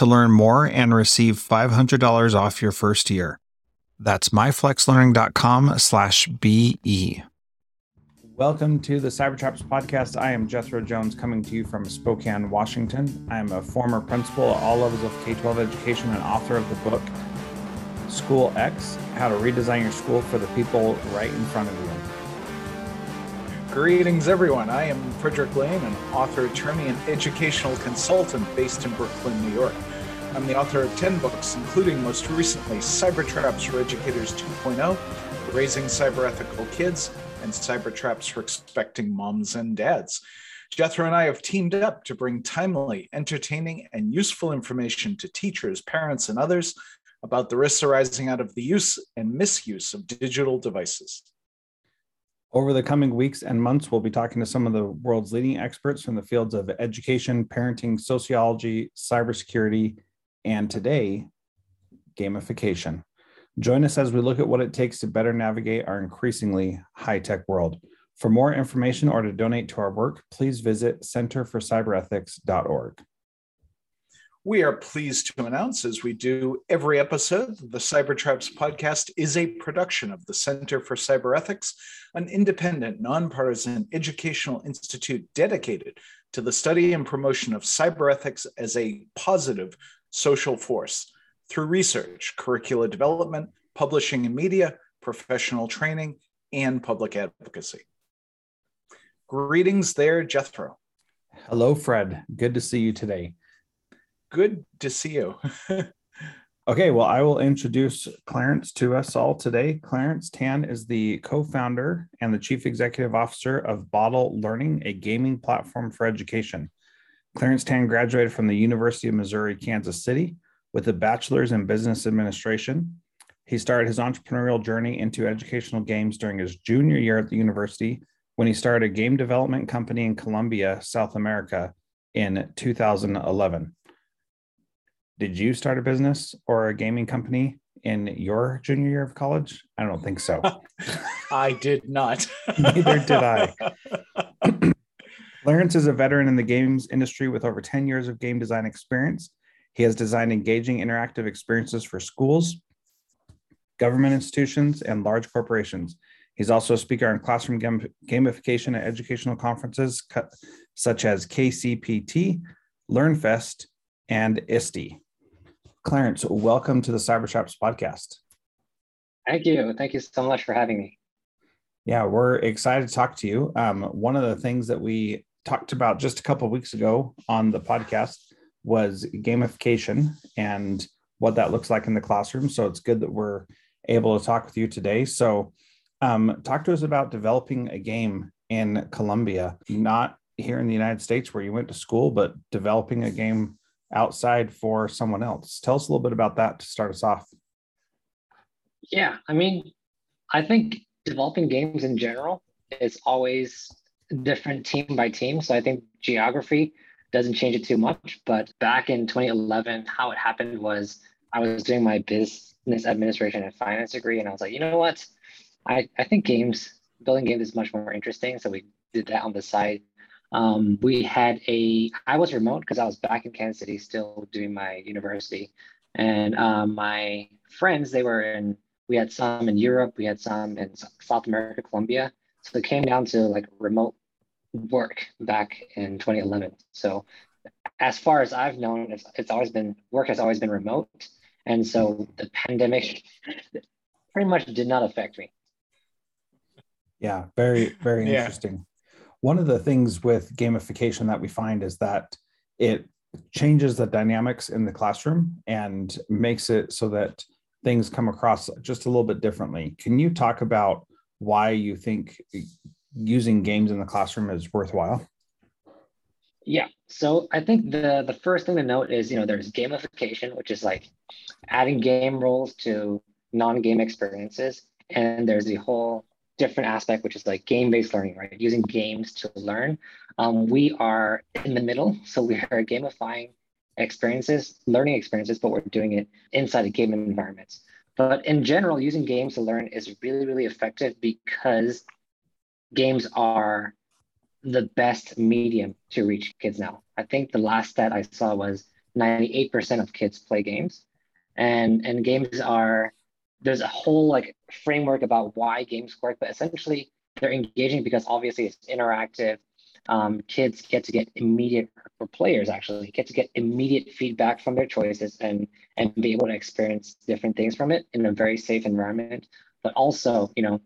to learn more and receive $500 off your first year. That's myflexlearning.com slash BE. Welcome to the Cybertraps podcast. I am Jethro Jones coming to you from Spokane, Washington. I am a former principal at all levels of K 12 education and author of the book School X How to Redesign Your School for the People Right in Front of You. Greetings, everyone. I am Frederick Lane, an author, attorney, and educational consultant based in Brooklyn, New York. I'm the author of 10 books, including most recently Cyber Traps for Educators 2.0, Raising Cyber Ethical Kids, and Cyber Traps for Expecting Moms and Dads. Jethro and I have teamed up to bring timely, entertaining, and useful information to teachers, parents, and others about the risks arising out of the use and misuse of digital devices. Over the coming weeks and months, we'll be talking to some of the world's leading experts from the fields of education, parenting, sociology, cybersecurity, and today, gamification. Join us as we look at what it takes to better navigate our increasingly high tech world. For more information or to donate to our work, please visit centerforcyberethics.org. We are pleased to announce, as we do every episode, the Cybertraps podcast is a production of the Center for Cyber Ethics, an independent, nonpartisan educational institute dedicated to the study and promotion of cyber ethics as a positive social force through research, curricula development, publishing and media, professional training, and public advocacy. Greetings there, Jethro. Hello, Fred. Good to see you today good to see you. okay, well, I will introduce Clarence to us all today. Clarence Tan is the co founder and the chief executive officer of Boddle Learning, a gaming platform for education. Clarence Tan graduated from the University of Missouri, Kansas City with a bachelor's in business administration. He started his entrepreneurial journey into educational games during his junior year at the university when he started a game development company in Colombia, South America in 2011 did you start a business or a gaming company in your junior year of college? I don't think so. I did not. Neither did I. Clarence is a veteran in the games industry with over 10 years of game design experience. He has designed engaging interactive experiences for schools, government institutions, and large corporations. He's also a speaker on classroom gam- gamification at educational conferences such as KCPT, LearnFest, and ISTE. Clarence, welcome to the Cybertraps podcast. Thank you. Thank you so much for having me. Yeah, we're excited to talk to you. Um, one of the things that we talked about just a couple weeks ago on the podcast was gamification and what that looks like in the classroom. So it's good that we're able to talk with you today. So, um, talk to us about developing a game in Colombia, not here in the United States where you went to school, but developing a game outside for someone else. Tell us a little bit about that to start us off. Yeah, I mean, I think developing games in general is always different team by team. So I think geography doesn't change it too much. But back in 2011, how it happened was I was doing my business administration and finance degree, and I was like, you know what? I, I think games building games is much more interesting. So we did that on the side. Um, we had a, I was remote because I was back in Kansas City still doing my university. And um, my friends, they were in, we had some in Europe, we had some in South America, Colombia. So it came down to like remote work back in 2011. So as far as I've known, it's, it's always been, work has always been remote. And so the pandemic pretty much did not affect me. Yeah, very, very yeah. interesting. One of the things with gamification that we find is that it changes the dynamics in the classroom and makes it so that things come across just a little bit differently. Can you talk about why you think using games in the classroom is worthwhile? Yeah. So I think the the first thing to note is, you know, there's gamification, which is like adding game roles to non-game experiences. And there's the whole different aspect, which is like game-based learning, right? Using games to learn. Um, we are in the middle. So we are gamifying experiences, learning experiences, but we're doing it inside of game environments. But in general, using games to learn is really, really effective because games are the best medium to reach kids now. I think the last stat I saw was 98% of kids play games. And, and games are, there's a whole like framework about why games work, but essentially they're engaging because obviously it's interactive. Um, kids get to get immediate, or players actually get to get immediate feedback from their choices and, and be able to experience different things from it in a very safe environment. But also, you know,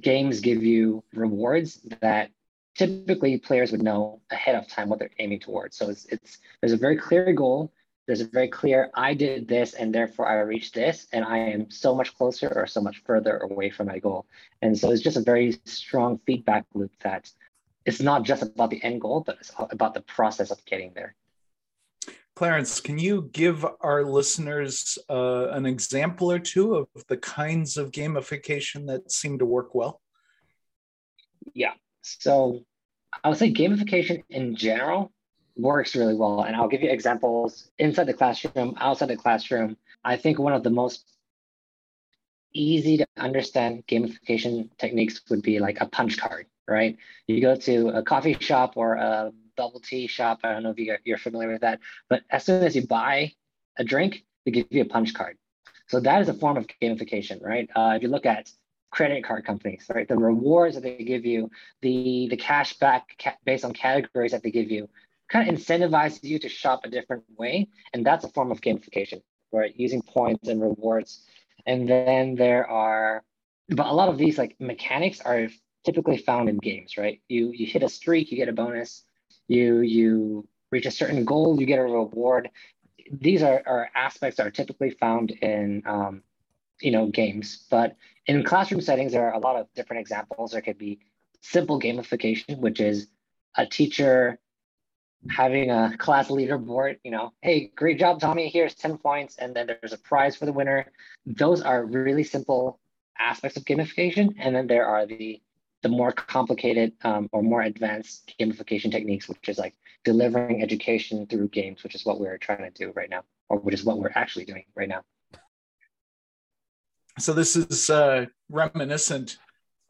games give you rewards that typically players would know ahead of time what they're aiming towards. So it's, it's there's a very clear goal. There's a very clear, I did this and therefore I reached this, and I am so much closer or so much further away from my goal. And so it's just a very strong feedback loop that it's not just about the end goal, but it's about the process of getting there. Clarence, can you give our listeners uh, an example or two of the kinds of gamification that seem to work well? Yeah. So I would say gamification in general works really well. And I'll give you examples inside the classroom, outside the classroom. I think one of the most easy to understand gamification techniques would be like a punch card, right? You go to a coffee shop or a bubble tea shop. I don't know if you, you're familiar with that, but as soon as you buy a drink, they give you a punch card. So that is a form of gamification, right? Uh, if you look at credit card companies, right, the rewards that they give you, the the cash back ca- based on categories that they give you, kind of incentivizes you to shop a different way, and that's a form of gamification, right? Using points and rewards, and then there are, but a lot of these like mechanics are typically found in games, right? You you hit a streak, you get a bonus you you reach a certain goal, you get a reward. These are, are aspects that are typically found in um, you know games, but in classroom settings, there are a lot of different examples. There could be simple gamification, which is a teacher having a class leaderboard, you know, hey, great job, Tommy, here's 10 points, and then there's a prize for the winner. Those are really simple aspects of gamification. And then there are the the more complicated um, or more advanced gamification techniques, which is like delivering education through games, which is what we're trying to do right now, or which is what we're actually doing right now. So this is uh, reminiscent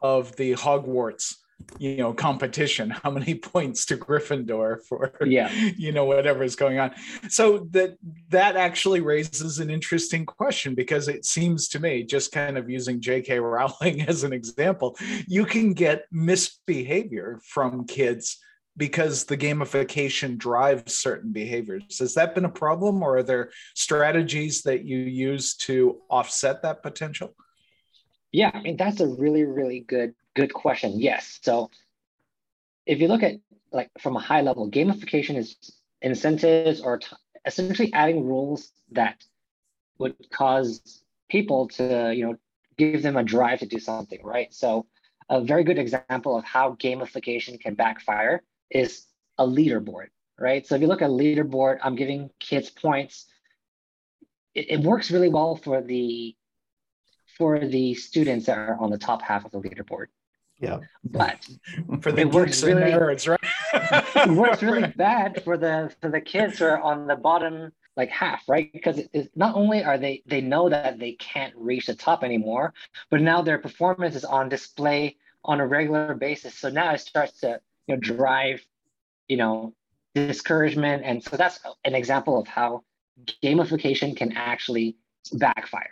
of the Hogwarts you know competition how many points to gryffindor for yeah. you know whatever is going on. So that that actually raises an interesting question because it seems to me just kind of using jk rowling as an example you can get misbehavior from kids because the gamification drives certain behaviors. Has that been a problem or are there strategies that you use to offset that potential yeah i mean that's a really really good Good question. Yes. So if you look at like from a high level, gamification is incentives or t- essentially adding rules that would cause people to, you know, give them a drive to do something, right? So a very good example of how gamification can backfire is a leaderboard, right? So if you look at a leaderboard, I'm giving kids points. It, it works really well for the for the students that are on the top half of the leaderboard. Yeah. But for the it works really, nerds, right? it works really bad for the for the kids who are on the bottom like half, right? Because it, it, not only are they they know that they can't reach the top anymore, but now their performance is on display on a regular basis. So now it starts to you know drive, you know, discouragement. And so that's an example of how gamification can actually backfire.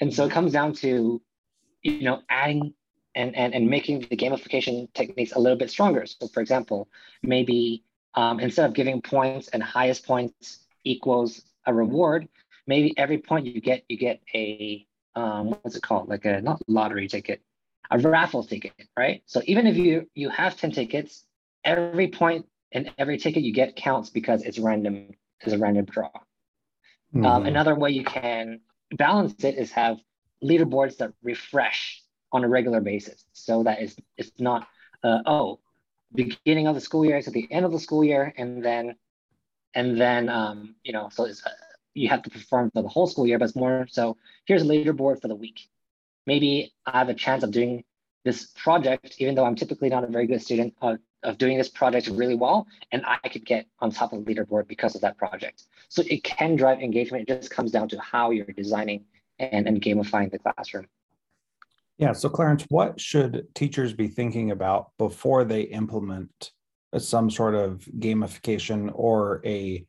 And so it comes down to, you know, adding and, and, and making the gamification techniques a little bit stronger. So for example, maybe um, instead of giving points and highest points equals a reward, maybe every point you get, you get a, um, what's it called? Like a, not lottery ticket, a raffle ticket, right? So even if you, you have 10 tickets, every point and every ticket you get counts because it's random, is a random draw. Um, mm-hmm. Um, another way you can balance it is have leaderboards that refresh on a regular basis. So that it's, it's not, uh, oh, beginning of the school year to the end of the school year and then and then um, you know so it's, uh, you have to perform for the whole school year but it's more so here's a leaderboard for the week. Maybe i have a chance of doing this project even though i'm typically not a very good student uh, of doing this project really well and i could get on top of the leaderboard because of that project so it can drive engagement it just comes down to how you're designing and, and gamifying the classroom yeah. So, Clarence, what should teachers be thinking about before they implement some sort of gamification or a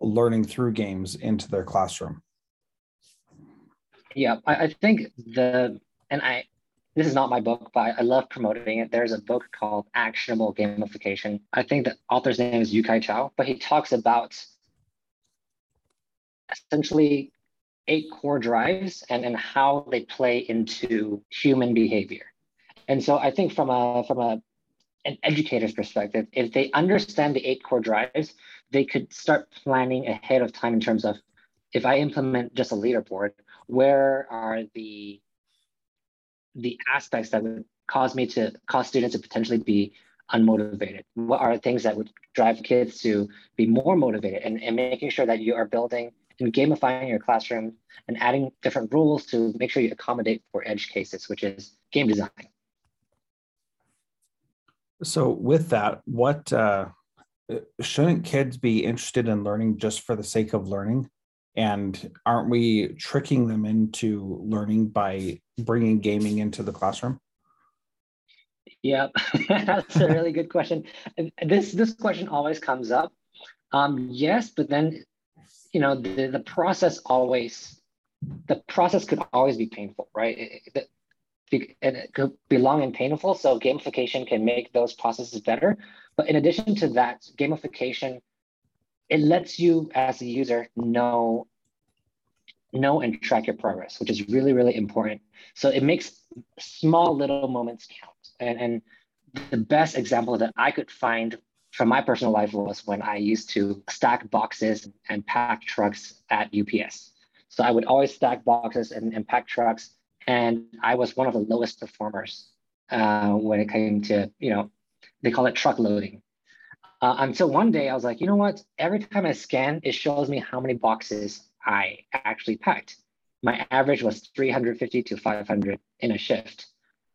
learning through games into their classroom? Yeah, I, I think the, and I, this is not my book, but I, love promoting it. There's a book called Actionable Gamification. I think the author's name is Yu-kai Chou, but he talks about essentially eight core drives and, and how they play into human behavior. And so I think from a from a an educator's perspective, if they understand the eight core drives, they could start planning ahead of time in terms of if I implement just a leaderboard, where are the the aspects that would cause me to cause students to potentially be unmotivated? What are things that would drive kids to be more motivated and, and making sure that you are building and gamifying your classroom and adding different rules to make sure you accommodate for edge cases, which is game design. So with that, what uh, shouldn't kids be interested in learning just for the sake of learning? And aren't we tricking them into learning by bringing gaming into the classroom? Yeah, that's a really good question. This this question always comes up. Um, yes, but then you know the, the process always the process could always be painful right it, it, it could be long and painful so gamification can make those processes better but in addition to that gamification it lets you as a user know know and track your progress which is really really important so it makes small little moments count and and the best example that i could find from my personal life was when I used to stack boxes and pack trucks at UPS. So I would always stack boxes and, and pack trucks, and I was one of the lowest performers uh, when it came to, you know, they call it truck loading. Uh, until one day I was like, you know what? Every time I scan, it shows me how many boxes I actually packed. My average was 350 to 500 in a shift.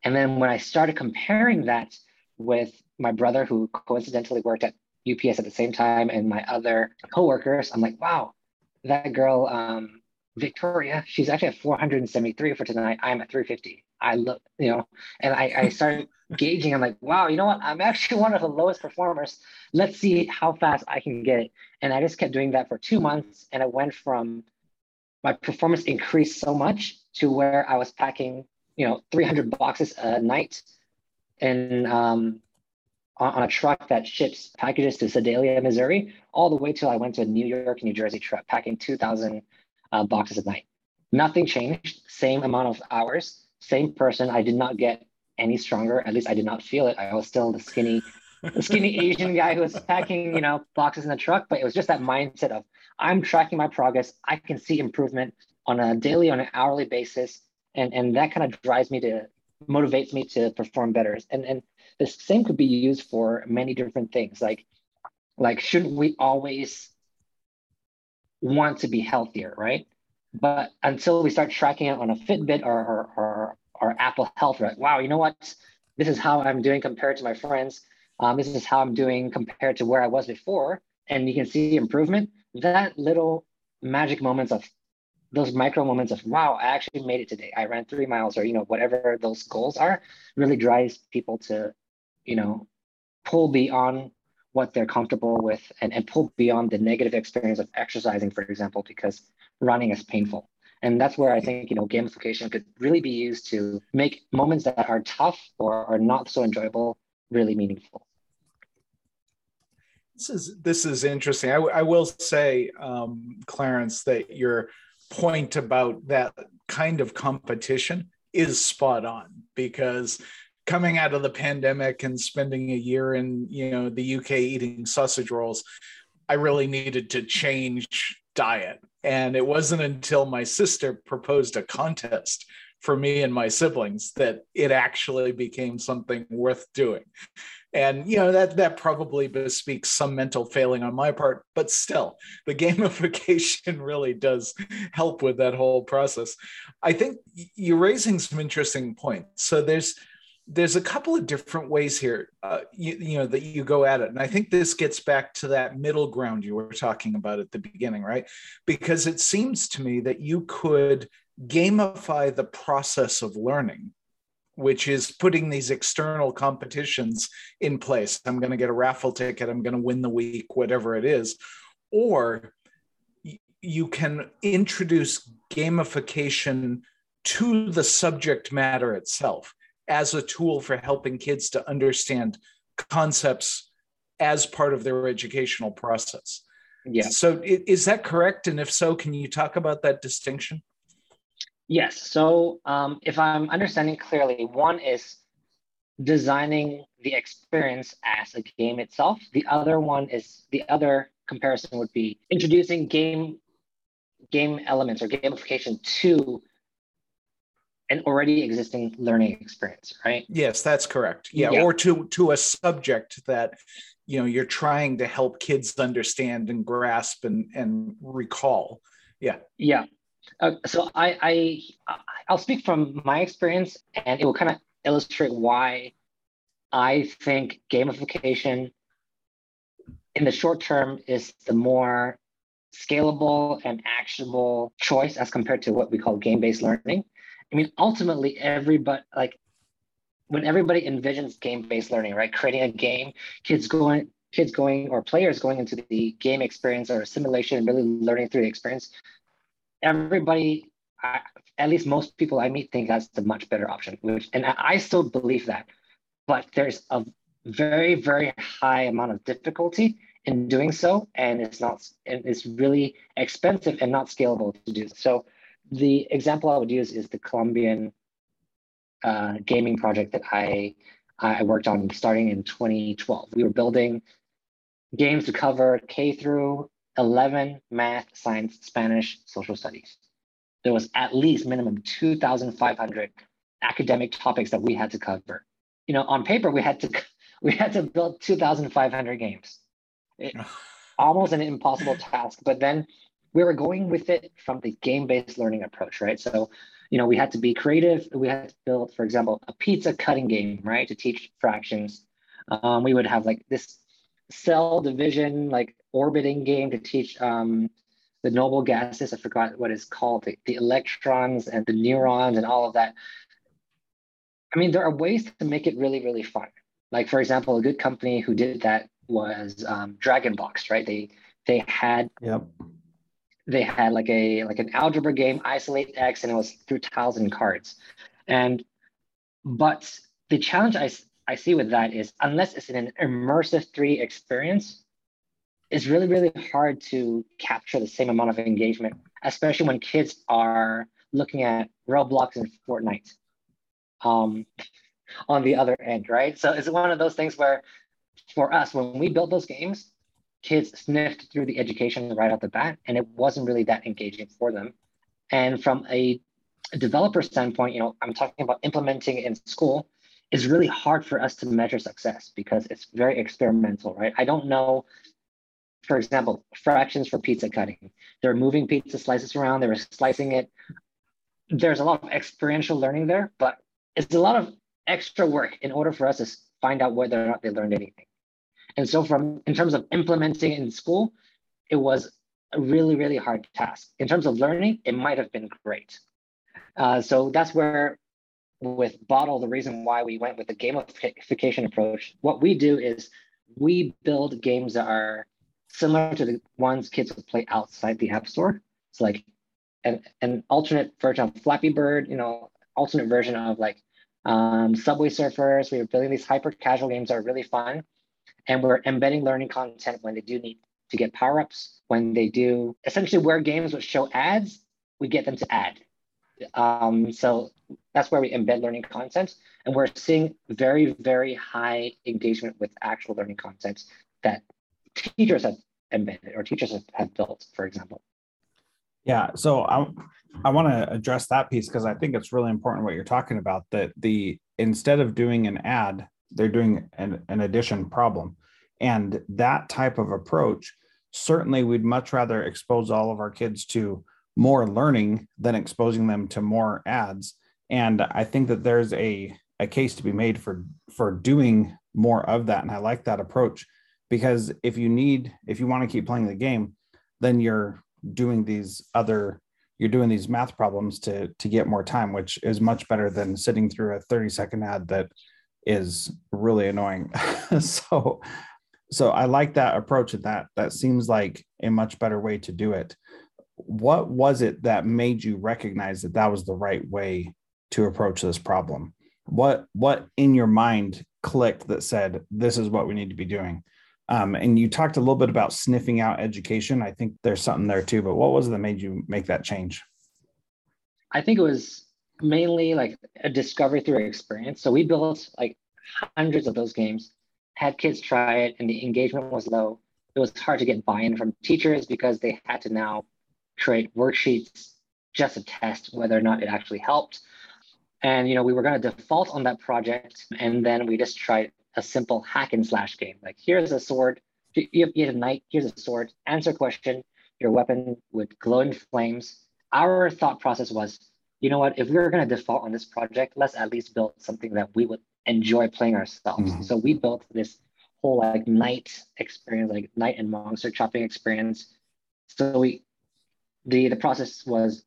And then when I started comparing that with my brother, who coincidentally worked at UPS at the same time, and my other coworkers, I'm like, wow, that girl, um, Victoria, she's actually at 473 for tonight. I'm at 350. I look, you know, and I, I started gauging. I'm like, wow, you know what? I'm actually one of the lowest performers. Let's see how fast I can get it. And I just kept doing that for two months. And it went from my performance increased so much to where I was packing, you know, 300 boxes a night. And um, on a truck that ships packages to Sedalia, Missouri, all the way till I went to a New York, New Jersey truck packing 2,000 uh, boxes at night. Nothing changed, same amount of hours, same person. I did not get any stronger. At least I did not feel it. I was still the skinny, the skinny Asian guy who was packing, you know, boxes in the truck. But it was just that mindset of I'm tracking my progress. I can see improvement on a daily, on an hourly basis, and and that kind of drives me to motivates me to perform better. And and the same could be used for many different things. Like, like shouldn't we always want to be healthier, right? But until we start tracking it on a Fitbit or, or, or, or Apple Health, right? Wow, you know what? This is how I'm doing compared to my friends. Um, this is how I'm doing compared to where I was before. And you can see improvement. That little magic moments of those micro moments of wow i actually made it today i ran three miles or you know whatever those goals are really drives people to you know pull beyond what they're comfortable with and, and pull beyond the negative experience of exercising for example because running is painful and that's where i think you know gamification could really be used to make moments that are tough or are not so enjoyable really meaningful this is this is interesting. I, I will say, um, Clarence, that your point about that kind of competition is spot on because coming out of the pandemic and spending a year in you know the UK eating sausage rolls, I really needed to change diet. And it wasn't until my sister proposed a contest for me and my siblings that it actually became something worth doing. And you know that that probably bespeaks some mental failing on my part but still the gamification really does help with that whole process. I think you're raising some interesting points. So there's there's a couple of different ways here uh, you, you know that you go at it and i think this gets back to that middle ground you were talking about at the beginning right because it seems to me that you could gamify the process of learning which is putting these external competitions in place. I'm going to get a raffle ticket, I'm going to win the week, whatever it is. Or you can introduce gamification to the subject matter itself as a tool for helping kids to understand concepts as part of their educational process. Yeah. So is that correct? And if so, can you talk about that distinction? Yes. So um, if I'm understanding clearly, one is designing the experience as a game itself. The other one is the other comparison would be introducing game game elements or gamification to an already existing learning experience, right? Yes, that's correct. Yeah, yeah, or to to a subject that you know you're trying to help kids understand and grasp and and recall. Yeah. Yeah. Uh, so I, I I'll speak from my experience, and it will kind of illustrate why I think gamification in the short term is the more scalable and actionable choice as compared to what we call game-based learning. I mean, ultimately, everybody like when everybody envisions game-based learning, right? Creating a game, kids going, kids going, or players going into the game experience or simulation, and really learning through the experience everybody, I, at least most people I meet, think that's the much better option. Which, and I still believe that, but there's a very very high amount of difficulty in doing so, and it's not, and it's really expensive and not scalable to do. So, the example I would use is the Colombian uh, gaming project that I I worked on starting in 2012. We were building games to cover K through 11 math, science, Spanish, social studies. There was at least minimum 2,500 academic topics that we had to cover. You know, on paper, we had to we had to build 2,500 games. It, almost an impossible task, but then we were going with it from the game-based learning approach, right? So, you know, we had to be creative. We had to build, for example, a pizza cutting game, right, to teach fractions. Um, we would have like this cell division, like orbiting game to teach um, the noble gases. I forgot what it's called, the, the electrons and the neurons and all of that. I mean, there are ways to make it really, really fun. Like, for example, a good company who did that was um, DragonBox, right? They they had yep. They had like a like an algebra game, isolate X, and it was through tiles and cards. And but the challenge I I see with that is unless it's an immersive 3 experience, it's really, really hard to capture the same amount of engagement, especially when kids are looking at Roblox and Fortnite um, on the other end, right? So it's one of those things where for us, when we built those games, kids sniffed through the education right off the bat, and it wasn't really that engaging for them. And from a developer standpoint, you know, I'm talking about implementing in school is really hard for us to measure success because it's very experimental, right? I don't know, for example, fractions for pizza cutting. They're moving pizza slices around, they're slicing it. There's a lot of experiential learning there, but it's a lot of extra work in order for us to find out whether or not they learned anything. And so from in terms of implementing in school, it was a really, really hard task. In terms of learning, it might have been great. Uh, so that's where with Boddle, the reason why we went with the gamification approach, what we do is we build games that are similar to the ones kids would play outside the app store. It's like an, an alternate version of Flappy Bird, you know, alternate version of like um, Subway Surfers. We are building these hyper casual games that are really fun. And we're embedding learning content when they do need to get power ups, when they do essentially where games would show ads, we get them to add. Um, so that's where we embed learning content. And we're seeing very, very high engagement with actual learning content that teachers have embedded or teachers have, have built, for example. Yeah, so I I want to address that piece because I think it's really important what you're talking about. That the instead of doing an ad, they're doing an, an addition problem, and that type of approach certainly we'd much rather expose all of our kids to more learning than exposing them to more ads. And I think that there's a a case to be made for for doing more of that, and I like that approach because if you need if you want to keep playing the game, then you're doing these other you're doing these math problems to to get more time which is much better than sitting through a 30 second ad that is really annoying. So so i like that approach and that. That seems like a much better way to do it. What was it that made you recognize that that was the right way to approach this problem? What what in your mind clicked that said this is what we need to be doing um, and you talked a little bit about sniffing out education. I think there's something there too, but what was it that made you make that change? I think it was mainly like a discovery through experience. So we built like hundreds of those games, had kids try it, and the engagement was low. It was hard to get buy-in from teachers because they had to now create worksheets just to test whether or not it actually helped. And you know, we were going to default on that project, and then we just tried a simple hack and slash game. Like here's a sword, you have, you have a knight, here's a sword, answer question, your weapon would glow in flames. Our thought process was, you know what, if we were going to default on this project, let's at least build something that we would enjoy playing ourselves. Mm-hmm. So we built this whole like knight experience, like knight and monster chopping experience. So we, the the process was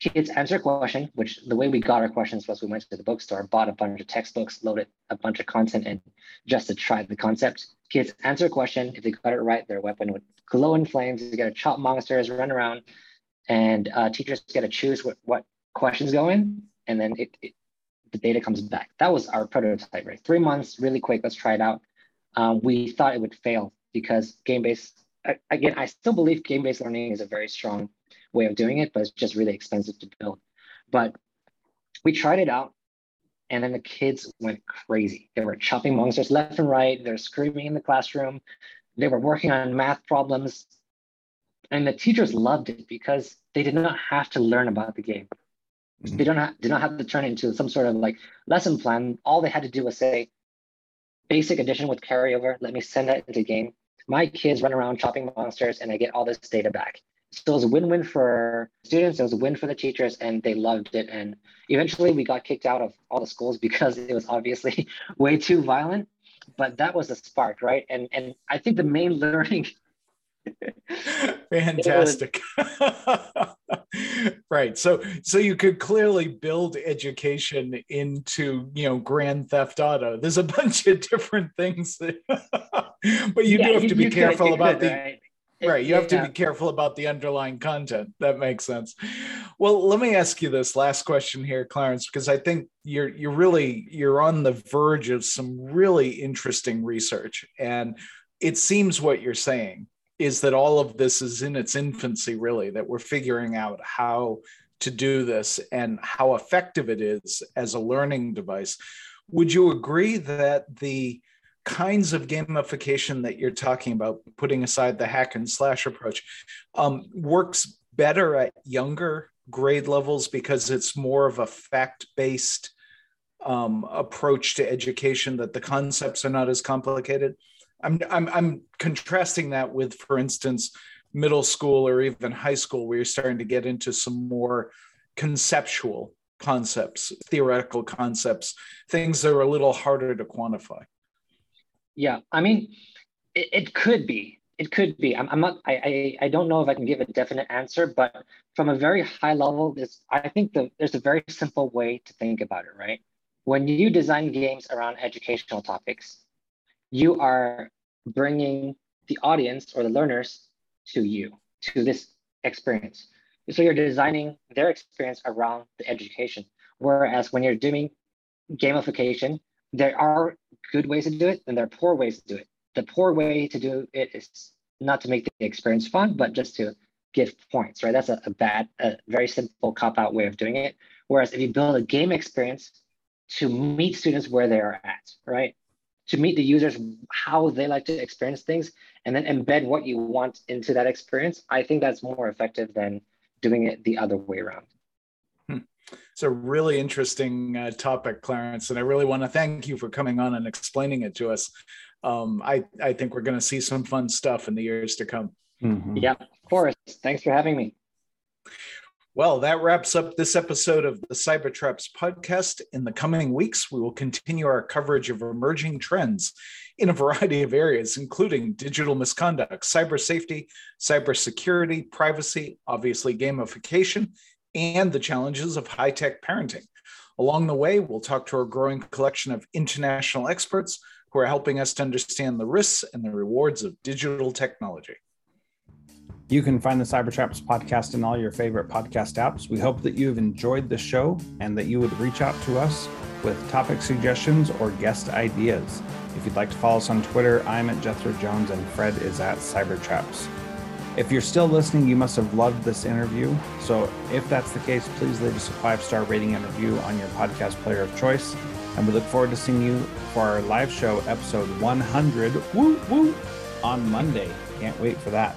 kids answer a question, which the way we got our questions was we went to the bookstore, bought a bunch of textbooks, loaded a bunch of content in just to try the concept. Kids answer a question. If they got it right, their weapon would glow in flames. You get to chop monsters, run around, and uh, teachers get to choose what, what questions go in, and then it, it, the data comes back. That was our prototype, right? Three months, really quick. Let's try it out. Um, we thought it would fail because game-based. Again, I still believe game-based learning is a very strong way of doing it, but it's just really expensive to build. But we tried it out and then the kids went crazy. They were chopping monsters left and right. They're screaming in the classroom. They were working on math problems. And the teachers loved it because they did not have to learn about the game. Mm-hmm. They don't have, did not have to turn it into some sort of like lesson plan. All they had to do was say, basic addition with carryover. Let me send that into game. My kids run around chopping monsters and I get all this data back so it was a win-win for students. It was a win for the teachers, and they loved it. And eventually, we got kicked out of all the schools because it was obviously way too violent. But that was a spark, right? And and I think the main learning. Fantastic. right. So so you could clearly build education into, you know, grand theft auto. There's a bunch of different things that, but you yeah, do have to be careful about the right right you have to be careful about the underlying content that makes sense well let me ask you this last question here clarence because i think you're you're really you're on the verge of some really interesting research and it seems what you're saying is that all of this is in its infancy really that we're figuring out how to do this and how effective it is as a learning device would you agree that the kinds of gamification that you're talking about, putting aside the hack and slash approach, um, works better at younger grade levels because it's more of a fact based um, approach to education, that the concepts are not as complicated. I'm, I'm, I'm contrasting that with, for instance, middle school or even high school, where you're starting to get into some more conceptual concepts, theoretical concepts, things that are a little harder to quantify. Yeah, I mean, it, it could be. it could be. I'm, I'm not. I, I I don't know if I can give a definite answer, but from a very high level, this I think the, there's a very simple way to think about it. Right, when you design games around educational topics, you are bringing the audience or the learners to you to this experience. So you're designing their experience around the education. Whereas when you're doing gamification, there are good ways to do it and there are poor ways to do it. The poor way to do it is not to make the experience fun, but just to give points, right? That's a, a bad, a very simple cop out way of doing it. Whereas if you build a game experience to meet students where they are at, right? To meet the users how they like to experience things and then embed what you want into that experience, I think that's more effective than doing it the other way around. Hmm. It's a really interesting uh, topic, Clarence, and I really want to thank you for coming on and explaining it to us. Um, I, I think we're going to see some fun stuff in the years to come. Mm-hmm. Yeah, of course. Thanks for having me. Well, that wraps up this episode of the Cybertraps podcast. In the coming weeks, we will continue our coverage of emerging trends in a variety of areas, including digital misconduct, cyber safety, cybersecurity, privacy, obviously gamification, and the challenges of high tech parenting. Along the way, we'll talk to our growing collection of international experts who are helping us to understand the risks and the rewards of digital technology. You can find the Cybertraps podcast in all your favorite podcast apps. We hope that you have enjoyed the show and that you would reach out to us with topic suggestions or guest ideas. If you'd like to follow us on Twitter, I'm at Jethro Jones and Fred is at Cybertraps. If you're still listening, you must have loved this interview. So if that's the case, please leave us a five star rating and review on your podcast player of choice. And we look forward to seeing you for our live show, episode 100, woo woo, on Monday. Can't wait for that.